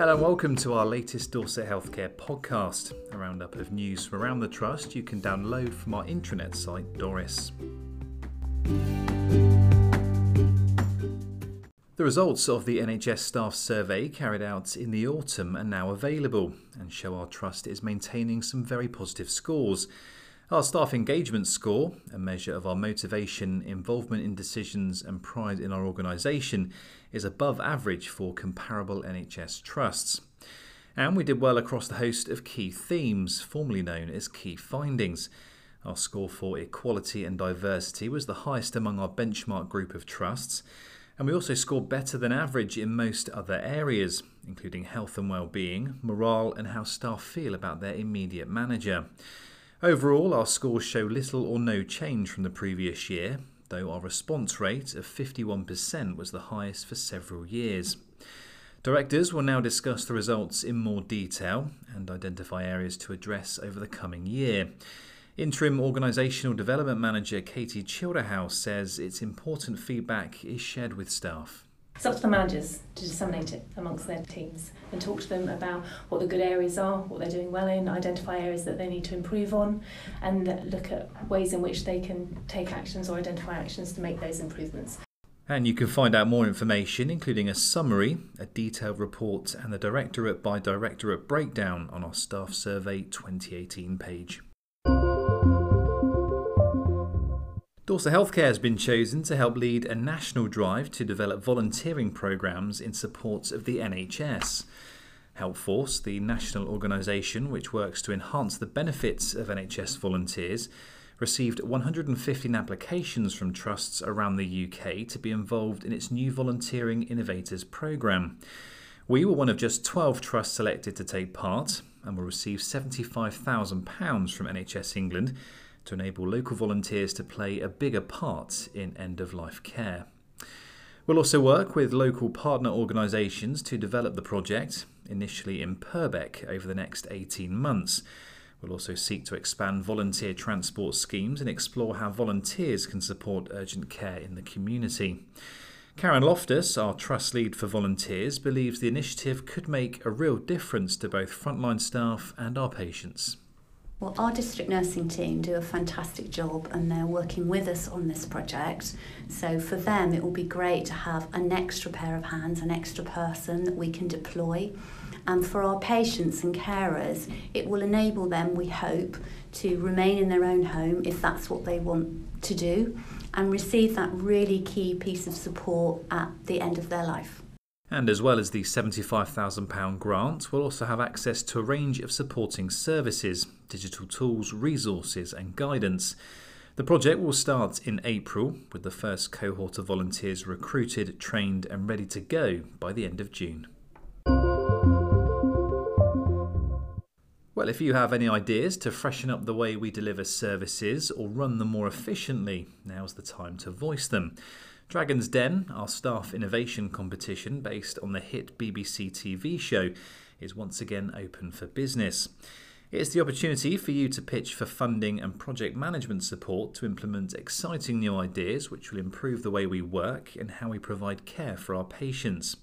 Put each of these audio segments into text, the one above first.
Hello and welcome to our latest Dorset Healthcare podcast, a roundup of news from around the Trust you can download from our intranet site, Doris. The results of the NHS staff survey carried out in the autumn are now available and show our Trust is maintaining some very positive scores. Our staff engagement score, a measure of our motivation, involvement in decisions, and pride in our organisation, is above average for comparable NHS trusts. And we did well across the host of key themes, formerly known as key findings. Our score for equality and diversity was the highest among our benchmark group of trusts, and we also scored better than average in most other areas, including health and well-being, morale, and how staff feel about their immediate manager. Overall, our scores show little or no change from the previous year, though our response rate of 51% was the highest for several years. Directors will now discuss the results in more detail and identify areas to address over the coming year. Interim Organisational Development Manager Katie Childerhouse says it's important feedback is shared with staff. It's up to the managers to disseminate it amongst their teams and talk to them about what the good areas are, what they're doing well in, identify areas that they need to improve on, and look at ways in which they can take actions or identify actions to make those improvements. And you can find out more information, including a summary, a detailed report, and the Directorate by Directorate breakdown on our Staff Survey 2018 page. Dorset Healthcare has been chosen to help lead a national drive to develop volunteering programmes in support of the NHS. HelpForce, the national organisation which works to enhance the benefits of NHS volunteers, received 115 applications from trusts around the UK to be involved in its new Volunteering Innovators programme. We were one of just 12 trusts selected to take part and will receive £75,000 from NHS England to enable local volunteers to play a bigger part in end of life care. We'll also work with local partner organisations to develop the project, initially in Purbeck, over the next 18 months. We'll also seek to expand volunteer transport schemes and explore how volunteers can support urgent care in the community. Karen Loftus, our Trust Lead for Volunteers, believes the initiative could make a real difference to both frontline staff and our patients. Well, our district nursing team do a fantastic job and they're working with us on this project. So for them, it will be great to have an extra pair of hands, an extra person that we can deploy. And for our patients and carers, it will enable them, we hope, to remain in their own home if that's what they want to do and receive that really key piece of support at the end of their life. And as well as the £75,000 grant, we'll also have access to a range of supporting services, digital tools, resources, and guidance. The project will start in April, with the first cohort of volunteers recruited, trained, and ready to go by the end of June. Well, if you have any ideas to freshen up the way we deliver services or run them more efficiently, now's the time to voice them. Dragon's Den, our staff innovation competition based on the hit BBC TV show, is once again open for business. It's the opportunity for you to pitch for funding and project management support to implement exciting new ideas which will improve the way we work and how we provide care for our patients.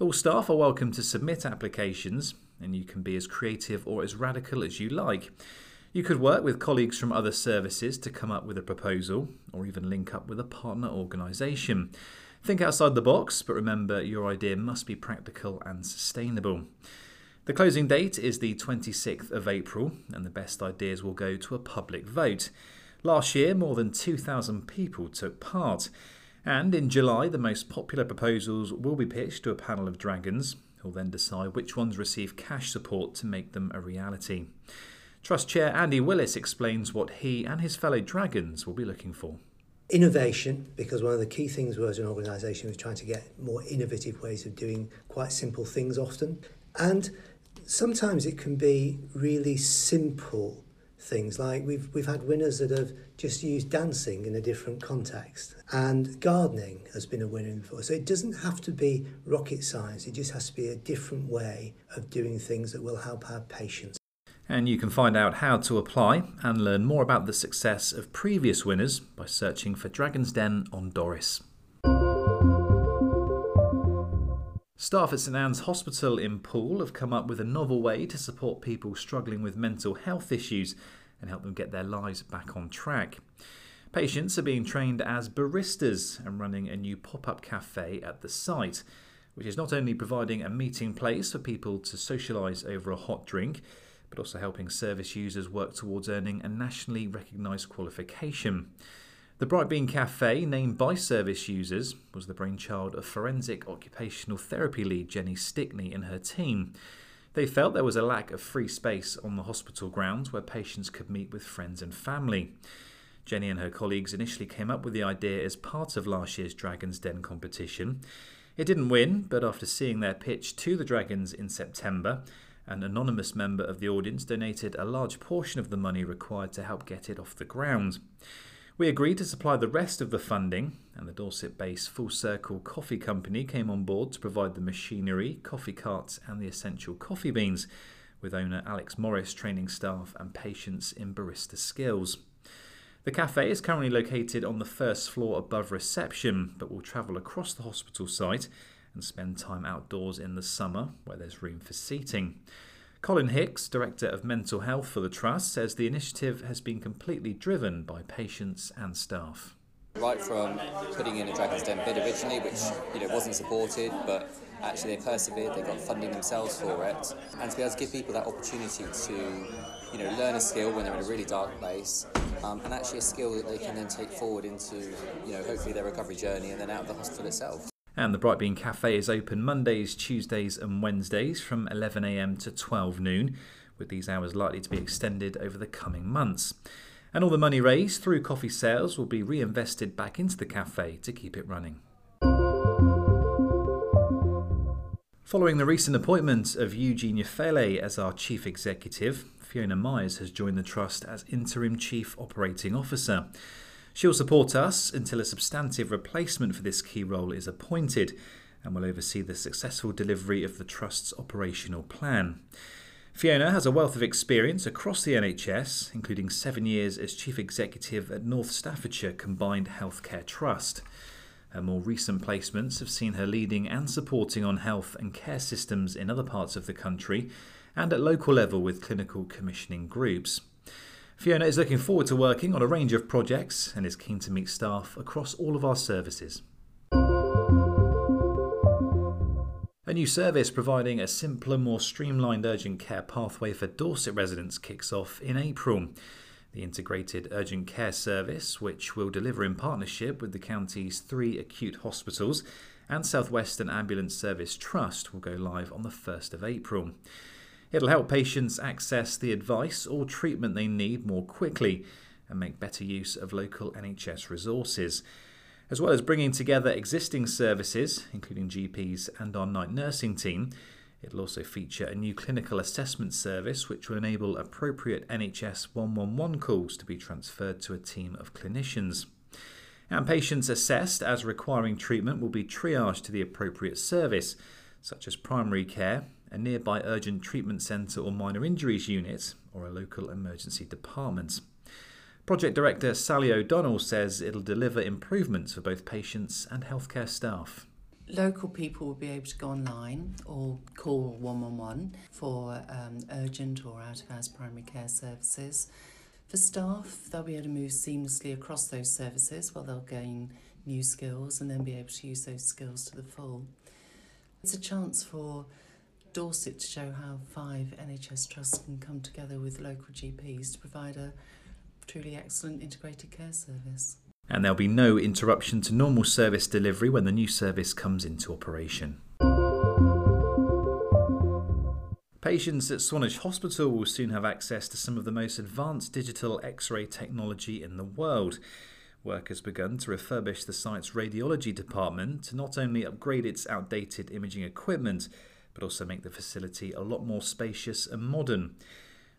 All staff are welcome to submit applications, and you can be as creative or as radical as you like. You could work with colleagues from other services to come up with a proposal, or even link up with a partner organisation. Think outside the box, but remember your idea must be practical and sustainable. The closing date is the 26th of April, and the best ideas will go to a public vote. Last year, more than 2,000 people took part. And in July, the most popular proposals will be pitched to a panel of dragons, who'll then decide which ones receive cash support to make them a reality. Trust Chair Andy Willis explains what he and his fellow Dragons will be looking for. Innovation, because one of the key things was an organisation was trying to get more innovative ways of doing quite simple things often. And sometimes it can be really simple things like we've we've had winners that have just used dancing in a different context and gardening has been a winner before so it doesn't have to be rocket science it just has to be a different way of doing things that will help our patients and you can find out how to apply and learn more about the success of previous winners by searching for Dragon's Den on Doris. Staff at St Anne's Hospital in Poole have come up with a novel way to support people struggling with mental health issues and help them get their lives back on track. Patients are being trained as baristas and running a new pop up cafe at the site, which is not only providing a meeting place for people to socialise over a hot drink, but also helping service users work towards earning a nationally recognised qualification. The Bright Bean Cafe, named by service users, was the brainchild of forensic occupational therapy lead Jenny Stickney and her team. They felt there was a lack of free space on the hospital grounds where patients could meet with friends and family. Jenny and her colleagues initially came up with the idea as part of last year's Dragon's Den competition. It didn't win, but after seeing their pitch to the Dragons in September, an anonymous member of the audience donated a large portion of the money required to help get it off the ground. We agreed to supply the rest of the funding, and the Dorset based Full Circle Coffee Company came on board to provide the machinery, coffee carts, and the essential coffee beans, with owner Alex Morris training staff and patients in barista skills. The cafe is currently located on the first floor above reception, but will travel across the hospital site and spend time outdoors in the summer where there's room for seating. Colin Hicks, Director of Mental Health for the Trust, says the initiative has been completely driven by patients and staff. Right from putting in a Dragon's Den bid originally, which you know wasn't supported, but actually they persevered, they got funding themselves for it, and to be able to give people that opportunity to you know learn a skill when they're in a really dark place, um, and actually a skill that they can then take forward into you know hopefully their recovery journey and then out of the hospital itself. And the Bright Bean Cafe is open Mondays, Tuesdays, and Wednesdays from 11am to 12 noon, with these hours likely to be extended over the coming months. And all the money raised through coffee sales will be reinvested back into the cafe to keep it running. Following the recent appointment of Eugine Yafele as our chief executive, Fiona Myers has joined the Trust as interim chief operating officer. She'll support us until a substantive replacement for this key role is appointed and will oversee the successful delivery of the Trust's operational plan. Fiona has a wealth of experience across the NHS, including seven years as Chief Executive at North Staffordshire Combined Healthcare Trust. Her more recent placements have seen her leading and supporting on health and care systems in other parts of the country and at local level with clinical commissioning groups. Fiona is looking forward to working on a range of projects and is keen to meet staff across all of our services. A new service providing a simpler, more streamlined urgent care pathway for Dorset residents kicks off in April. The Integrated Urgent Care Service, which will deliver in partnership with the county's three acute hospitals and Southwestern Ambulance Service Trust, will go live on the 1st of April. It'll help patients access the advice or treatment they need more quickly and make better use of local NHS resources. As well as bringing together existing services, including GPs and our night nursing team, it'll also feature a new clinical assessment service which will enable appropriate NHS 111 calls to be transferred to a team of clinicians. And patients assessed as requiring treatment will be triaged to the appropriate service, such as primary care, a nearby urgent treatment centre or minor injuries unit, or a local emergency department. Project Director Sally O'Donnell says it'll deliver improvements for both patients and healthcare staff. Local people will be able to go online or call 111 for um, urgent or out of hours primary care services. For staff, they'll be able to move seamlessly across those services while they'll gain new skills and then be able to use those skills to the full. It's a chance for Dorset to show how five NHS trusts can come together with local GPs to provide a truly excellent integrated care service. And there'll be no interruption to normal service delivery when the new service comes into operation. Patients at Swanage Hospital will soon have access to some of the most advanced digital X ray technology in the world. Work has begun to refurbish the site's radiology department to not only upgrade its outdated imaging equipment, but also make the facility a lot more spacious and modern.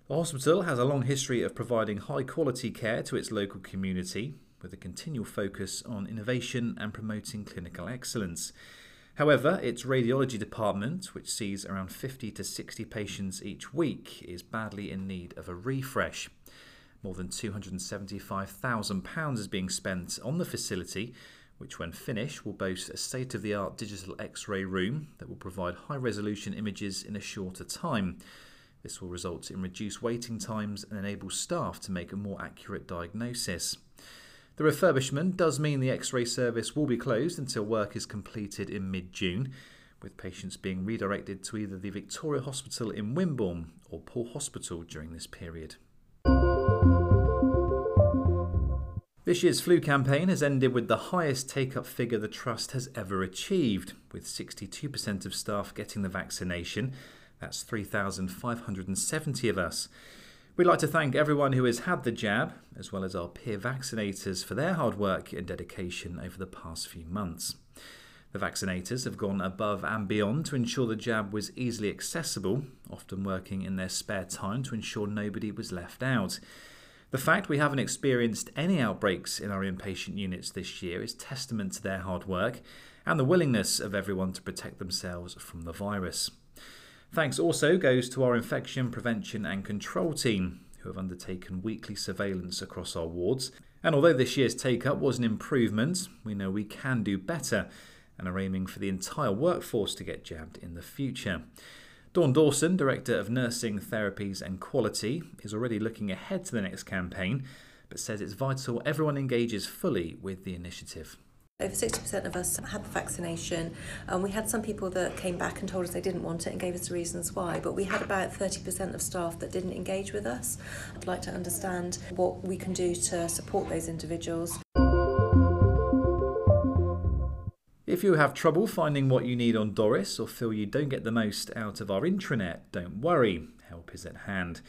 The hospital has a long history of providing high quality care to its local community, with a continual focus on innovation and promoting clinical excellence. However, its radiology department, which sees around 50 to 60 patients each week, is badly in need of a refresh. More than £275,000 is being spent on the facility, which, when finished, will boast a state of the art digital X ray room that will provide high resolution images in a shorter time. This will result in reduced waiting times and enable staff to make a more accurate diagnosis. The refurbishment does mean the X ray service will be closed until work is completed in mid June, with patients being redirected to either the Victoria Hospital in Wimborne or Poole Hospital during this period. This year's flu campaign has ended with the highest take up figure the Trust has ever achieved, with 62% of staff getting the vaccination. That's 3,570 of us. We'd like to thank everyone who has had the jab, as well as our peer vaccinators, for their hard work and dedication over the past few months. The vaccinators have gone above and beyond to ensure the jab was easily accessible, often working in their spare time to ensure nobody was left out. The fact we haven't experienced any outbreaks in our inpatient units this year is testament to their hard work and the willingness of everyone to protect themselves from the virus. Thanks also goes to our infection prevention and control team, who have undertaken weekly surveillance across our wards. And although this year's take up was an improvement, we know we can do better and are aiming for the entire workforce to get jabbed in the future. Dawn Dawson, Director of Nursing, Therapies and Quality, is already looking ahead to the next campaign, but says it's vital everyone engages fully with the initiative. Over 60% of us had the vaccination, and we had some people that came back and told us they didn't want it and gave us the reasons why. But we had about 30% of staff that didn't engage with us. I'd like to understand what we can do to support those individuals. If you have trouble finding what you need on Doris or feel you don't get the most out of our intranet, don't worry, help is at hand.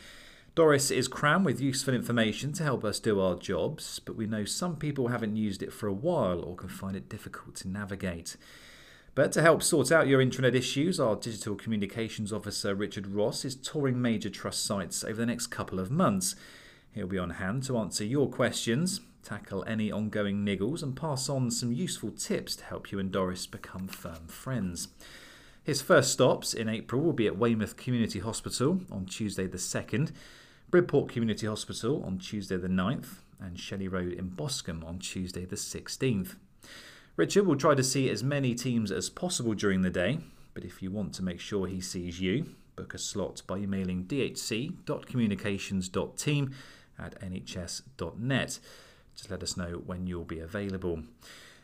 Doris is crammed with useful information to help us do our jobs, but we know some people haven't used it for a while or can find it difficult to navigate. But to help sort out your intranet issues, our Digital Communications Officer Richard Ross is touring major trust sites over the next couple of months. He'll be on hand to answer your questions, tackle any ongoing niggles, and pass on some useful tips to help you and Doris become firm friends. His first stops in April will be at Weymouth Community Hospital on Tuesday the 2nd, Bridport Community Hospital on Tuesday the 9th, and Shelley Road in Boscombe on Tuesday the 16th. Richard will try to see as many teams as possible during the day, but if you want to make sure he sees you, book a slot by emailing dhc.communications.team at nhs.net. Just let us know when you'll be available.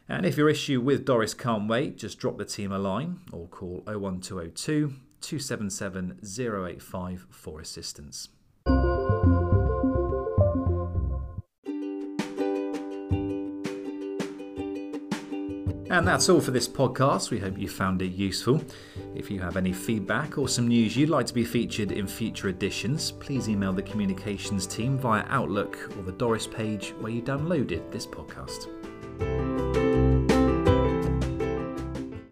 And if your issue with Doris can't wait, just drop the team a line or call 01202 277 085 for assistance. And that's all for this podcast. We hope you found it useful. If you have any feedback or some news you'd like to be featured in future editions, please email the communications team via Outlook or the Doris page where you downloaded this podcast.